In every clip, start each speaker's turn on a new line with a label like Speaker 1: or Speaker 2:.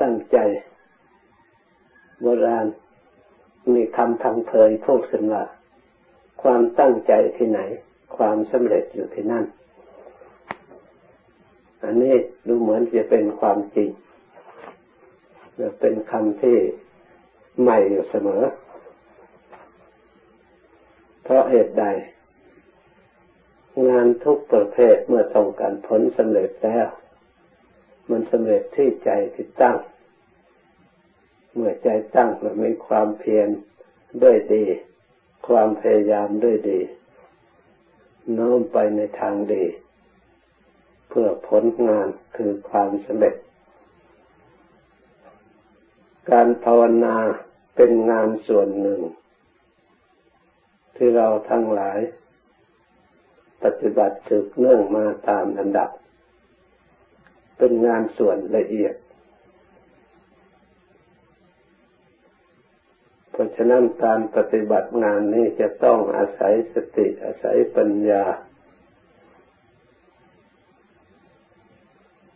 Speaker 1: ตั้งใจ โบราณมีคำพังเพยพูดขึ้นว่าความตั้งใจที่ไหน ความสำเร็จอยู่ที่นั่น อันนี้ดูเหมือนจะเป็นความจริงจะเป็นคำที่ใหม่อยู่เสมอ เพราะเหตุใด งานทุกประเภทเมื่อต้องการผลสำเร็จแล้ว มันสำเร็จที่ใจที่ตั้ง เมื่อใจตั้งแล้วมีความเพียรด้วยดี ความพยายามด้วยดี โน้มไปในทางดี เพื่อผลงานคือความสำเร็จ การภาวนาเป็นงานส่วนหนึ่ง ที่เราทั้งหลาย ปฏิบัติสืบเนื่องมาตามอันดับ เป็นงานส่วนละเอียด เพราะฉะนั้นการปฏิบัติงานนี้จะต้องอาศัยสติอาศัยปัญญา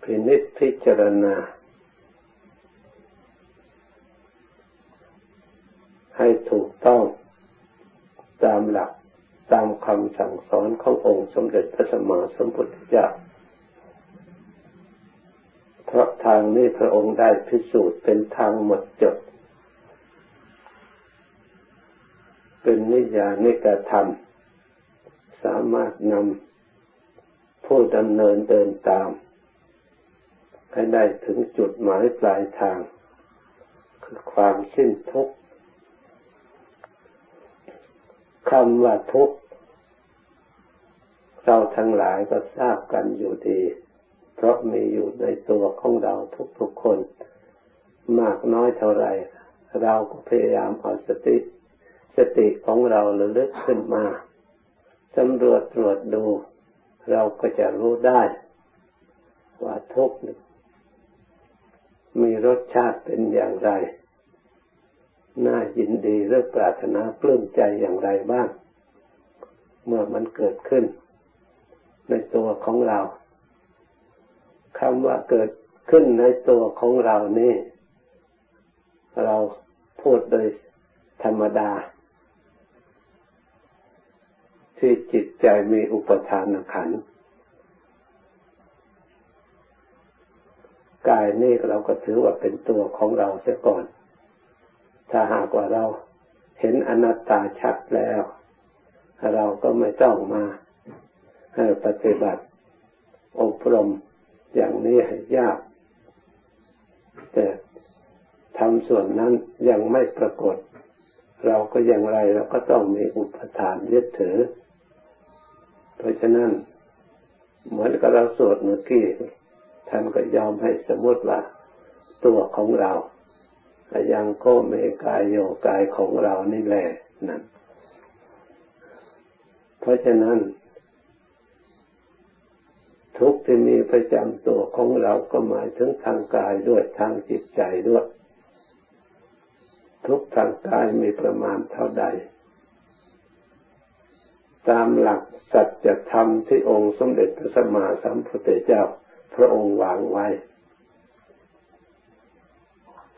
Speaker 1: พินิจพิจารณา ให้ถูกต้องตามหลักตามคำสั่งสอนขององค์สมเด็จพระสัมมาสัมพุทธเจ้า เพราะทางนี้พระองค์ได้พิสูจน์เป็นทางหมดจด เป็นนิยานิกธรรม สามารถนำผู้ดำเนินเดินตาม ให้ได้ถึงจุดหมายปลายทาง คือความสิ้นทุกข์คำว่าทุกข์เราทั้งหลายก็ทราบกันอยู่ดี เพราะมีอยู่ในตัวของเราทุกๆคน มากน้อยเท่าไรเราก็พยายามเอาสติ สติของเราระลึกขึ้นมาสำรวจตรวจดู เราก็จะรู้ได้ ว่าทุกข์มีรสชาติเป็นอย่างไร น่ายินดีหรือปรารถนาปลื้มใจอย่างไรบ้าง เมื่อมันเกิดขึ้น ในตัวของเรา คำว่าเกิดขึ้นในตัวของเรานี่ เราพูดโดยธรรมดา ที่จิตใจมีอุปทานขันกายนี่เราก็ถือว่าเป็นตัวของเราเสียก่อน ถ้าหากว่าเราเห็นอนัตตาชัดแล้ว เราก็ไม่ต้องมาปฏิบัติอบรม อย่างนี้ให้ยาก แต่ทำส่วนนั้นยังไม่ปรากฏ เราก็อย่างไรเราก็ต้องมีอุปทานยึดถือ เพราะฉะนั้น เหมือนกับเราสวดเมื่อกี้ท่านก็ยอมให้สมมติว่าตัวของเรายังโคเมกายโยกายของเรานี่แหละนั่นเพราะฉะนั้น ทุกที่มีประจำตัวของเราก็หมายถึงทางกายด้วยทางจิตใจด้วย ทุกทางกายมีประมาณเท่าใด ตามหลักสัจธรรมที่องค์สมเด็จพระสัมมาสัมพุทธเจ้า พระองค์วางไว้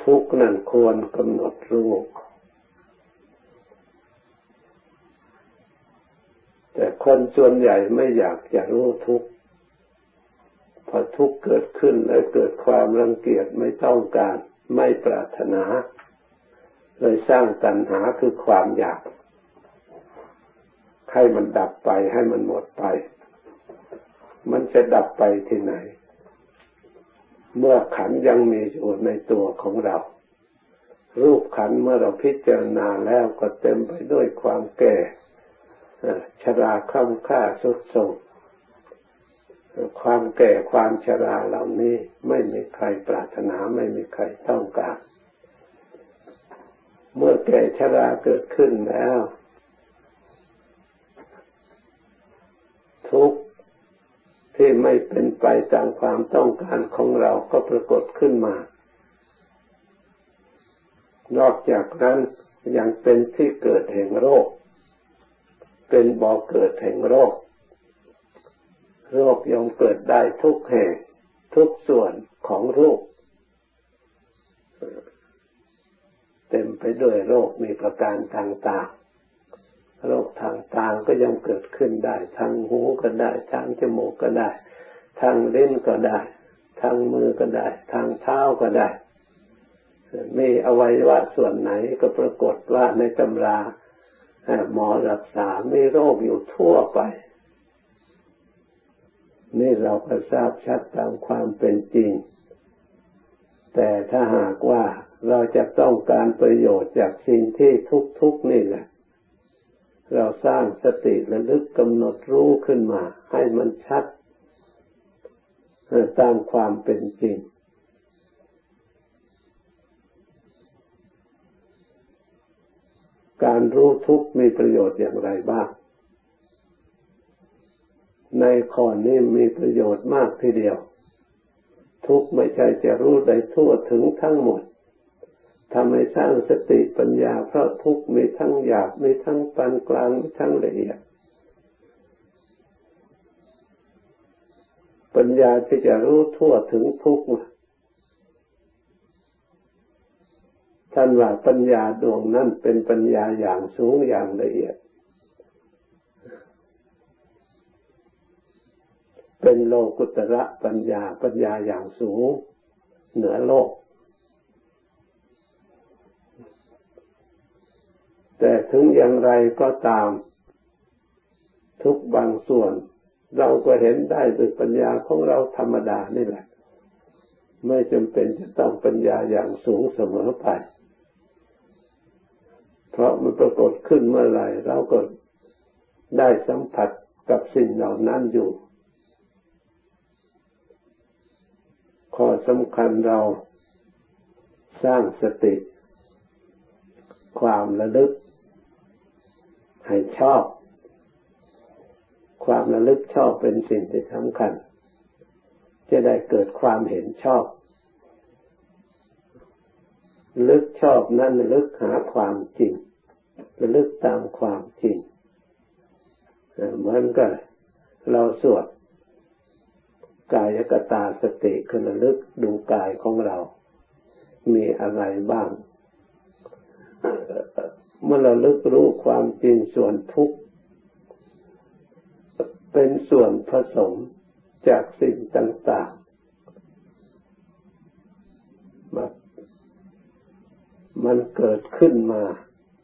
Speaker 1: ทุกนั้นควรกำหนดรู้แต่คนส่วนใหญ่ไม่อยากจะรู้ทุก พอทุกข์เกิดขึ้นแล้วเกิดความรังเกียจไม่ต้องการ ไม่ปรารถนา เลยสร้างตัณหาคือความอยาก ให้มันดับไปให้มันหมดไป มันจะดับไปที่ไหน เมื่อขันยังมีอยู่ในตัวของเรา รูปขันเมื่อเราพิจารณาแล้วก็เต็มไปด้วยความแก่ชราคล่ำค่าสุดโทรม ความแก่ความชราเหล่านี้ไม่มีใครปรารถนาไม่มีใครต้องการ เมื่อแก่ชราเกิดขึ้นแล้ว ทุกข์ที่ไม่เป็นไปตามความต้องการของเราก็ปรากฏขึ้นมา นอกจากนั้นยังเป็นที่เกิดแห่งโรค เป็นบ่อเกิดแห่งโรค โรคยอมเกิดได้ทุกแห่งทุกส่วนของรูปด้วยโรคมีประการต่างๆ โรคทางตาก็ยังเกิดขึ้นได้ ทางหูก็ได้ ทางจมูกก็ได้ ทางเล่นก็ได้ ทางมือก็ได้ ทางเท้าก็ได้ มีอวัยวะส่วนไหนก็ปรากฏว่าในตำราหมอรักษา มีโรคอยู่ทั่วไป นี่เราก็ทราบชัดตามความเป็นจริง แต่ถ้าหากว่าเราจะต้องการประโยชน์จากสิ่งที่ทุกๆนี่แหละ เราสร้างสติระลึกกำหนดรู้ขึ้นมา ให้มันชัดตามความเป็นจริงการรู้ทุกมีประโยชน์อย่างไรบ้าง ในข้อนี้มีประโยชน์มากทีเดียว ทุกไม่ใช่จะรู้ได้ทั่วถึงทั้งหมดทำให้สร้างสติปัญญาเพราะทุกมีทั้งหยาบมีทั้งปานกลางมีทั้งละเอียดปัญญาที่จะรู้ทั่วถึงทุกท่านว่าปัญญาดวงนั้นเป็นปัญญาอย่างสูงอย่างละเอียด เป็นโลกุตระปัญญาปัญญาอย่างสูง เหนือโลก แต่ถึงอย่างไรก็ตาม ทุกบางส่วน เราก็เห็นได้ด้วยปัญญาของเราธรรมดานี่แหละ ไม่จำเป็นจะต้องปัญญาอย่างสูงเสมอไป เพราะมันปรากฏขึ้นเมื่อไหร่เราก็ได้สัมผัสกับสิ่งเหล่านั้นอยู่ ข้อสำคัญเราสร้างสติ ความระลึก ให้ชอบ ความระลึกชอบเป็นสิ่งที่สำคัญ จะได้เกิดความเห็นชอบ ลึกชอบนั้นลึกหาความจริงระลึกตามความจริงเหมือนกันเราสวด กายกตาสติคือระลึกดูกายของเรา มีอะไรบ้าง เมื่อเราลึกรู้ความจริงส่วนทุกข์ เป็นส่วนผสมจากสิ่งต่างๆมามันเกิดขึ้นมา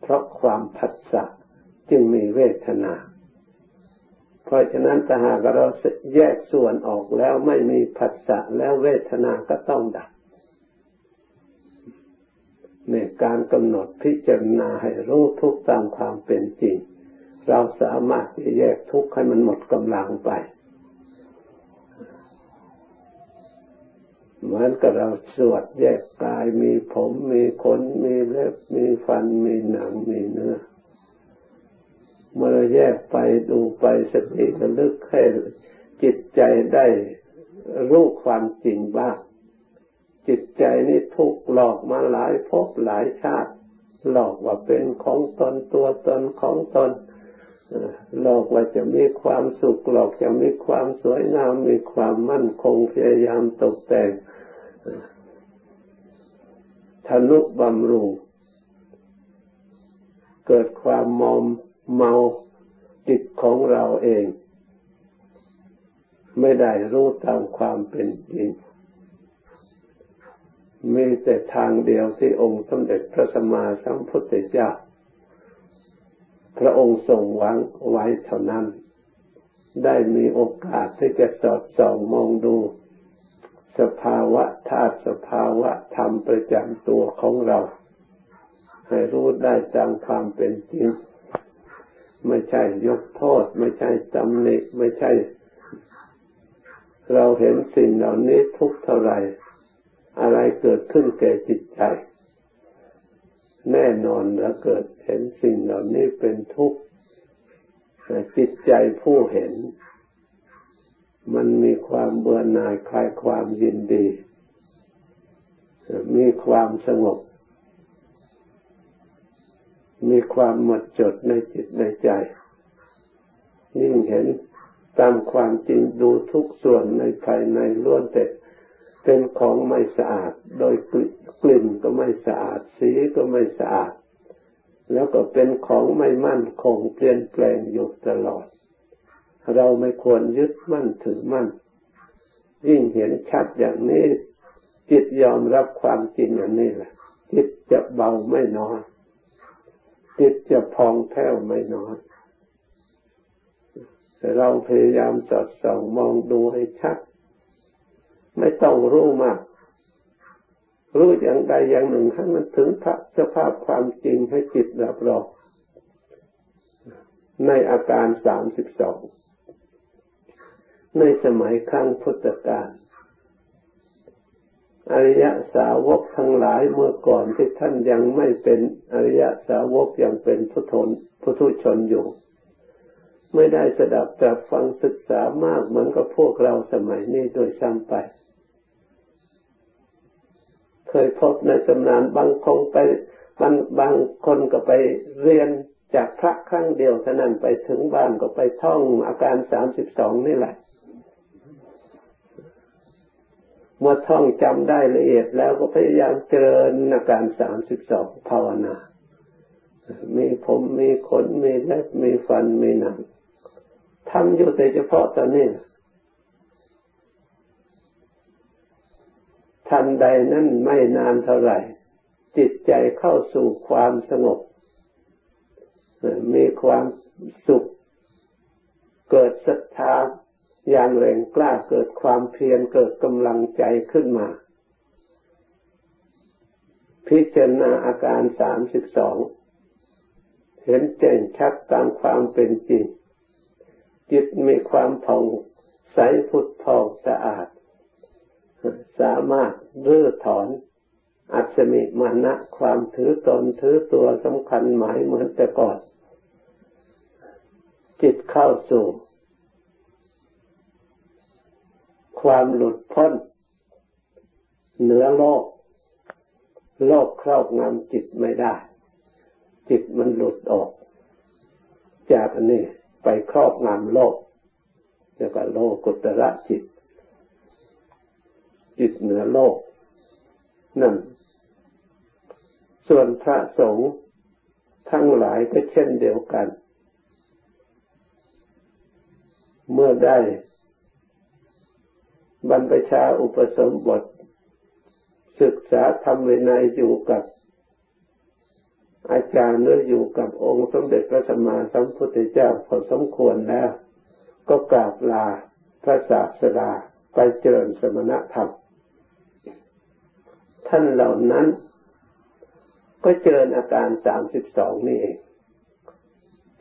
Speaker 1: เพราะความผัสสะจึงมีเวทนา เพราะฉะนั้นถ้าหากเราแยกส่วนออกแล้วไม่มีผัสสะแล้วเวทนาก็ต้องดับในการกำหนดพิจารณาให้รู้ทุกตามความเป็นจริง เราสามารถจะแยกทุกข์ให้มันหมดกำลังไป เหมือนกับเราสวดแยกกายมีผมมีขนมีเล็บมีฟันมีหนังมีเนื้อ เมื่อเราแยกไปดูไปสติระลึกให้จิตใจได้รู้ความจริงบ้างจิตใจนี่ถูกหลอกมาหลายภพหลายชาติ หลอกว่าเป็นของตนตัวตนของตนหลอกว่าจะมีความสุขหลอกจะมีความสวยงามมีความมั่นคงพยายามตกแต่งทนุบำรุงเกิดความมอม เมาจิตของเราเอง ไม่ได้รู้ตามความเป็นจริงมีแต่ทางเดียวที่องค์สมเด็จพระสัมมาสัมพุทธเจ้า พระองค์ทรงวางไว้เท่านั้น ได้มีโอกาสที่จะสอดส่องมองดู สภาวะธาตุสภาวะธรรมประจำตัวของเรา ให้รู้ได้ตามความเป็นจริง ไม่ใช่ยกโทษ ไม่ใช่ตำหนิไม่ใช่ เราเห็นสิ่งเหล่านี้ทุกเท่าไหร่อะไรเกิดขึ้นแก่จิตใจ แน่นอนแล้วเกิดเห็นสิ่งเหล่านี้เป็นทุกข์จิตใจผู้เห็น มันมีความเบื่อหน่ายคลายความยินดี มีความสงบ มีความหมดจดในจิตในใจ ยิ่งเห็นตามความจริงดูทุกส่วนในภายในล้วนแต่เป็นของไม่สะอาด โดยกลิ่นก็ไม่สะอาด สีก็ไม่สะอาด แล้วก็เป็นของไม่มั่นคงเปลี่ยนแปลงอยู่ตลอด เราไม่ควรยึดมั่นถือมั่น ยิ่งเห็นชัดอย่างนี้ จิตยอมรับความจริงอย่างนี้แหละจิตจะเบาไม่น้อย จิตจะพองแผ้วไม่น้อยเราพยายามสอดส่องมองดูให้ชัด ไม่ต้องรู้มาก รู้อย่างใดอย่างหนึ่งให้มันถึงสภาพความจริงให้จิตรับรองในอาการสามสิบสองในสมัยครั้งพุทธกาล อริยสาวกทั้งหลายเมื่อก่อนที่ท่านยังไม่เป็นอริยสาวกยังเป็นพุทธพุทุชนอยู่ ไม่ได้สดับตรับฟังศึกษามากเหมือนกับพวกเราสมัยนี้โดยซ้ำไป เคยพบในตำนานบางคงไปบางบางคนก็ไปเรียนจากพระครั้งเดียวเท่านั้นไปถึงบ้านก็ไปท่องอาการสามสิบสองนี่แหละ เมื่อท่องจำได้ละเอียดแล้วก็พยายามเจริญอาการสามสิบสองภาวนา มีผมมีขนมีเล็บมีฟันมีหนังทำอยู่แต่เฉพาะตอนนี้ทันใดนั้นไม่นานเท่าไหร่ จิตใจเข้าสู่ความสงบ มีความสุข เกิดศรัทธา อย่างแรงกล้าเกิดความเพียรเกิดกำลังใจขึ้นมา พิจารณาอาการสามสิบสองเห็นแจ้งชัดตามความเป็นจริง จิตมีความผ่องใสพุทธองสะอาด สามารถรื้อถอน อัศมิมานะความถือตนถือตัวสำคัญหมายเหมือนแต่ก่อน จิตเข้าสู่ ความหลุดพ้น เหนือโลก โลกครอบงำจิตไม่ได้ จิตมันหลุดออก จากอันนี้ไปครอบงำโลกเรียกว่าโลกุตระจิต จิตเหนือโลก นั่น ส่วนพระสงฆ์ทั้งหลายก็เช่นเดียวกัน เมื่อได้ บรรพชาอุปสมบท ศึกษาธรรมวินัยอยู่กับ อาจารย์หรืออยู่กับองค์สมเด็จพระสัมมาสัมพุทธเจ้าพอสมควรแล้ว ก็กราบลาพระศาสดาไปเจริญสมณธรรม ท่านเหล่านั้นก็เจริญอาการสามสิบสองนี่เอง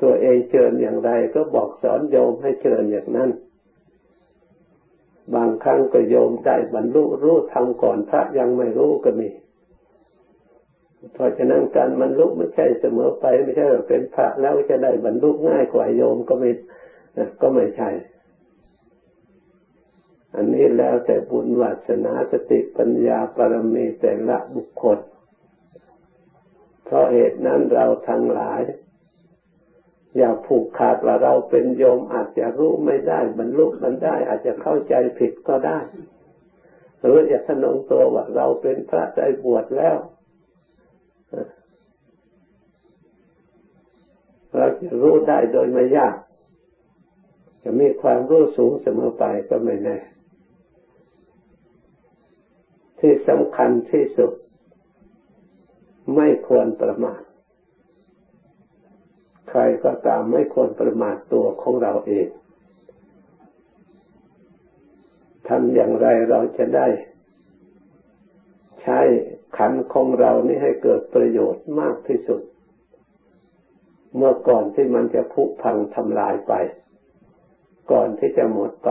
Speaker 1: ตัวเองเจริญอย่างไรก็บอกสอนโยมให้เจริญอย่างนั้น บางครั้งก็โยมได้บรรลุรู้ทำก่อนพระยังไม่รู้ก็มี เพราะฉะนั้นการบรรลุไม่ใช่เสมอไปไม่ใช่เป็นพระแล้วจะได้บรรลุง่ายกว่าโยมก็ไม่ก็ไม่ใช่ อันนี้แล้วแต่บุญวัสนาสติปัญญาปรมีแต่ละบุคคล เพราะเหตุนั้นเราทั้งหลาย อย่าผูกขาดว่าเราเป็นโยมอาจจะรู้ไม่ได้บรรลุมันได้ อาจจะเข้าใจผิดก็ได้ หรืออย่าสนองตัวว่าเราเป็นพระใจบวชแล้วเราจะรู้ได้โดยไม่ยาก จะมีความรู้สูงเสมอไปก็ไม่แน่ ที่สำคัญที่สุด ไม่ควรประมาท ใครก็ตามไม่ควรประมาทตัวของเราเองทำอย่างไรเราจะได้ ใช้ขันของเรานี่ให้เกิดประโยชน์มากที่สุด เมื่อก่อนที่มันจะผุพังทำลายไป ก่อนที่จะหมดไป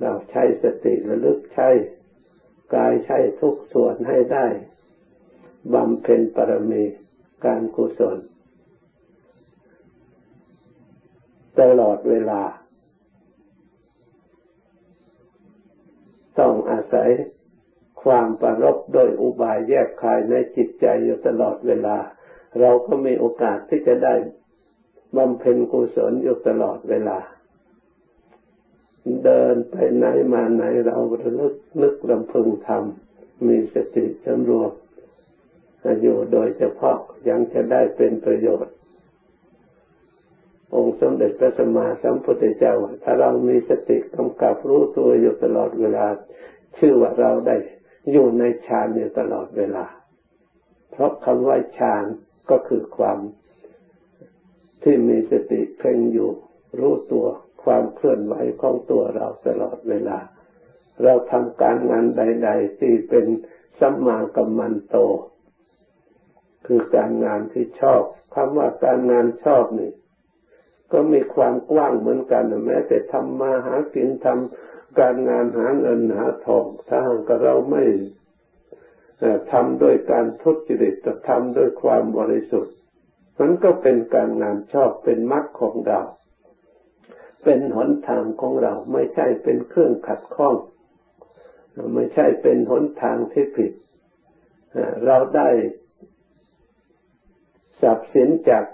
Speaker 1: เราใช้สติระลึกใช้กายใช้ทุกส่วนให้ได้บำเพ็ญปรมีการกุศล ตลอดเวลา ต้องอาศัยความประรบโดยอุบายแยกคายในจิตใจอยู่ตลอดเวลา เราก็มีโอกาสที่จะได้บำเพ็ญกุศลอยู่ตลอดเวลา เดินไปไหนมาไหนเราระลึกนึกลำพึงทำมีสติสำรวมอยู่โดยเฉพาะยังจะได้เป็นประโยชน์ องค์สมเด็จพระสัมมาสัมพุทธเจ้าถ้าเรามีสติกำกับรู้ตัวอยู่ตลอดเวลา ชื่อว่าเราได้อยู่ในฌานอยู่ตลอดเวลา เพราะคำว่าฌานก็คือความที่มีสติเพ่งอยู่รู้ตัวความเคลื่อนไหวของตัวเราตลอดเวลา เราทำการงานใด ๆ ที่เป็นสัมมากัมมันโต คือการงานที่ชอบคำว่าการงานชอบนี่ ก็มีความกว้างเหมือนกันแม้แต่ทำมาหากินทำการงานหาเงินหาทองถ้าหากเราไม่ทำโดยการทุจริตแต่ทำโดยความบริสุทธิ์มันก็เป็นการงานชอบเป็นมรรคของเรา เป็นหนทางของเราไม่ใช่เป็นเครื่องขัดข้อง ไม่ใช่เป็นหนทางที่ผิด เราได้สับสินจาก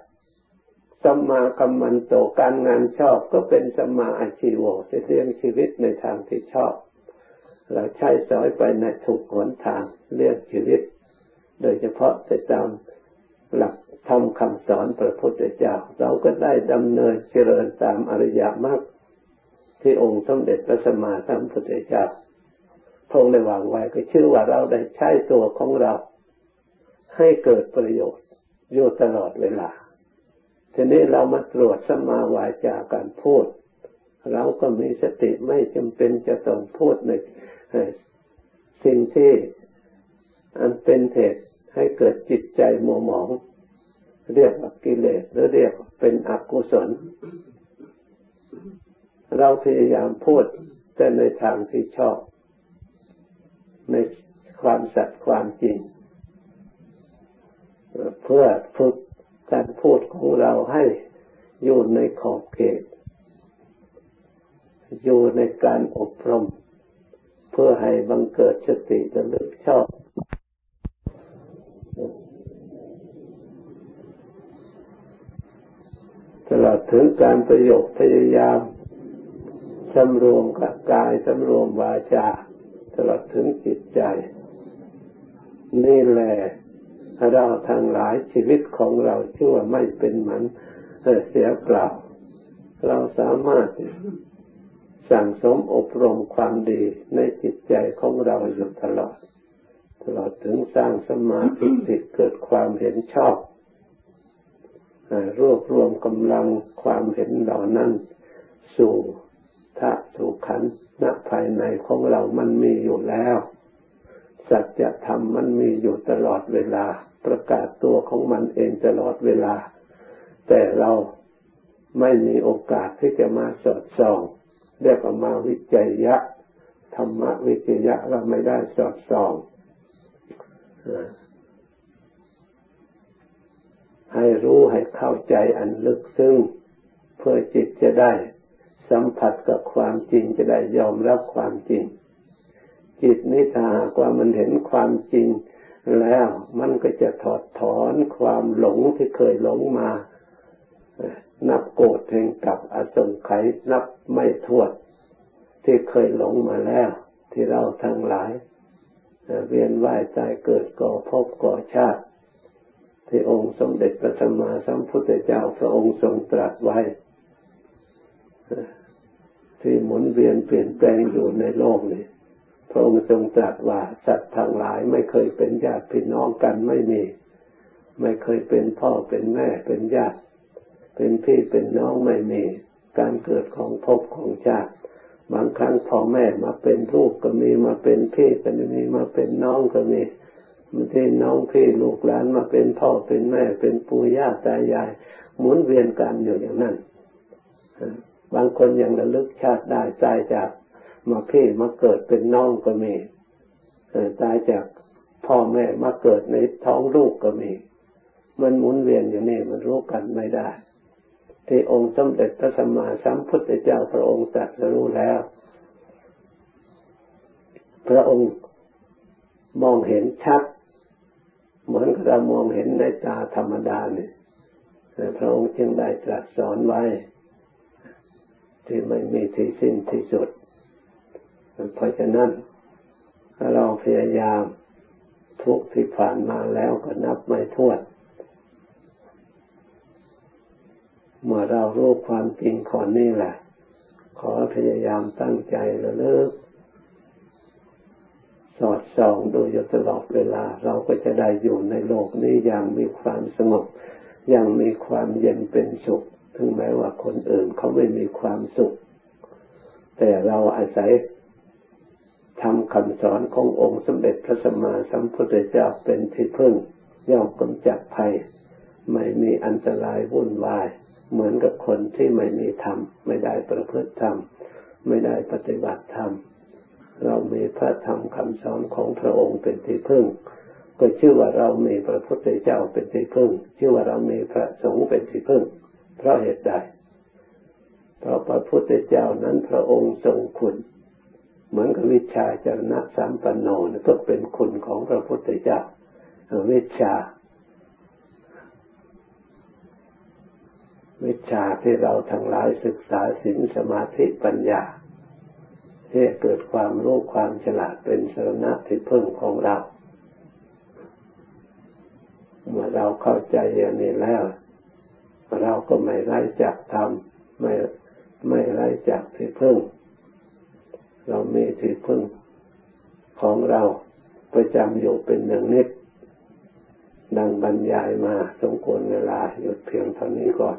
Speaker 1: สัมมากัมมันโตการงานชอบก็เป็นสัมมาอาชีวจะเลี้ยงชีวิตในทางที่ชอบ เราใช้สอยไปในถูกหนทางเลี้ยงชีวิต โดยเฉพาะจะตามหลักทำคำสอนพระพุทธเจ้า เราก็ได้ดำเนินเจริญตามอริยมรรคที่องค์สมเด็จพระสัมมาสัมพุทธเจ้าพงได้วางไว้ก็ชื่อว่าเราได้ใช้ตัวของเรา ให้เกิดประโยชน์อยู่ตลอดเวลา ทีนี้เรามาตรวจสมาวาจาการพูด เราก็มีสติไม่จำเป็นจะต้องพูดในสิ่งที่อันเป็นเหตุให้เกิดจิตใจมัวหมอง เรียกว่ากิเลสหรือเรียกเป็นอกุศล เราพยายามพูดแต่ในทางที่ชอบ ในความสัตย์ความจริง เพื่อฝึก การพูดของเราให้อยู่ในขอบเขต อยู่ในการอบรม เพื่อให้บังเกิดสติระลึกชอบ ตลอดถึงการประโยคพยายามสำรวมกับกายสำรวมวาจา ตลอดถึงจิตใจ นี่แหละ เราทางหลายชีวิตของเราชั่วไม่เป็นหมือนเสียเปล่า เราสามารถสั่งสมอบรมความดีในจิตใจของเราอยู่ตลอด ตลอดถึงสร้างสมาธิเกิดความเห็นชอบรวบรวมกำลังความเห็นเหล่านั้น สู่ทะสู่ขันณภายในของเรามันมีอยู่แล้ว สัจธรรมมันมีอยู่ตลอดเวลา ประกาศตัวของมันเองตลอดเวลา แต่เราไม่มีโอกาสที่จะมาสอดส่องเรียกว่ามาวิจัยยะธรรมวิจัยยะเราไม่ได้สอดส่องให้รู้ให้เข้าใจอันลึกซึ้งเพื่อจิตจะได้ สัมผัสกับความจริงจะได้ยอมรับความจริง จิตนี้ถ้าหากว่ามันเห็นความจริงแล้วมันก็จะถอดถอนความหลงที่เคยหลงมา นับโกรธแห่งกับอสงไขยนับไม่ถ้วนที่เคยหลงมาแล้ว ที่เราทั้งหลาย เวียนว่ายตายเกิดก่อพบก่อชาติ ที่องค์สมเด็จพระสัมมาสัมพุทธเจ้าพระองค์ทรงตรัสไว้ ที่หมุนเวียนเปลี่ยนแปลงอยู่ในโลกนี้ พระองค์ทรงตรัสว่าสัตว์ทั้งหลายไม่เคยเป็นญาติพี่น้องกันไม่มี ไม่เคยเป็นพ่อเป็นแม่เป็นญาติ เป็นพี่เป็นน้องไม่มี การเกิดของภพของชาติบางครั้งพ่อแม่มาเป็นลูกก็มีมาเป็นพี่ก็มีมาเป็นน้องก็มีมันที่น้องพี่ลูกหลานมาเป็นพ่อเป็นแม่เป็นปู่ย่าตายาย หมุนเวียนกันอยู่อย่างนั้นบางคนยังระลึกชาติได้ตายจาก มาเพ่มาเกิดเป็นน้องก็มีตายจากพ่อแม่มาเกิดในท้องลูกก็มี มันหมุนเวียนอยู่นี่มันรู้กันไม่ได้ ที่องค์สมเด็จพระสัมมาสัมพุทธเจ้าพระองค์ตรัสรู้แล้ว พระองค์มองเห็นชัด เหมือนเรามองเห็นในตาธรรมดาเนี่ยพระองค์จึงได้ตรัสสอนไว้ ที่ไม่มีที่สิ้นที่สุด เพราะฉะนั้นเราพยายามทุกที่ผ่านมาแล้วก็นับไม่ถ้วนเมื่อเรารู้ความจริงขอนี่แหละ ขอพยายามตั้งใจระลึกสอดส่องดูอยู่ตลอดเวลา เราก็จะได้อยู่ในโลกนี้อย่างมีความสงบอย่างมีความเย็นเป็นสุข ถึงแม้ว่าคนอื่นเขาไม่มีความสุข แต่เราอาศัย ทำคำสอนขององค์สมเด็จพระสัมมาสัมพุทธเจ้าเป็นที่พึ่งย่อมกำจัดภัย ไม่มีอันตรายวุ่นวาย เหมือนกับคนที่ไม่มีธรรม ไม่ได้ประพฤติธรรม ไม่ได้ปฏิบัติธรรม เรามีพระธรรมคำสอนของพระองค์เป็นที่พึ่ง ก็ชื่อว่าเรามีพระพุทธเจ้าเป็นที่พึ่ง ชื่อว่าเรามีพระสงฆ์เป็นที่พึ่ง เพราะเหตุใด เพราะพระพุทธเจ้านั้นพระองค์ทรงคุณ เหมือนกับวิชาจรณะสามปันโนก็เป็นคุณของพระพุทธเจ้าวิชา วิชาที่เราทั้งหลายศึกษาศีลสมาธิปัญญาที่เกิดความรู้ความฉลาดเป็นสรณะที่พึ่งของเรา เมื่อเราเข้าใจอย่างนี้แล้ว เราก็ไม่ไร้จากธรรมไม่ไม่ไร้จากที่พึ่ง เรามีที่พึ่งของเราประจำอยู่เป็นหนึ่งนิด ดังบรรยายมาสมควรเวลาหยุดเพียงเท่านี้ก่อน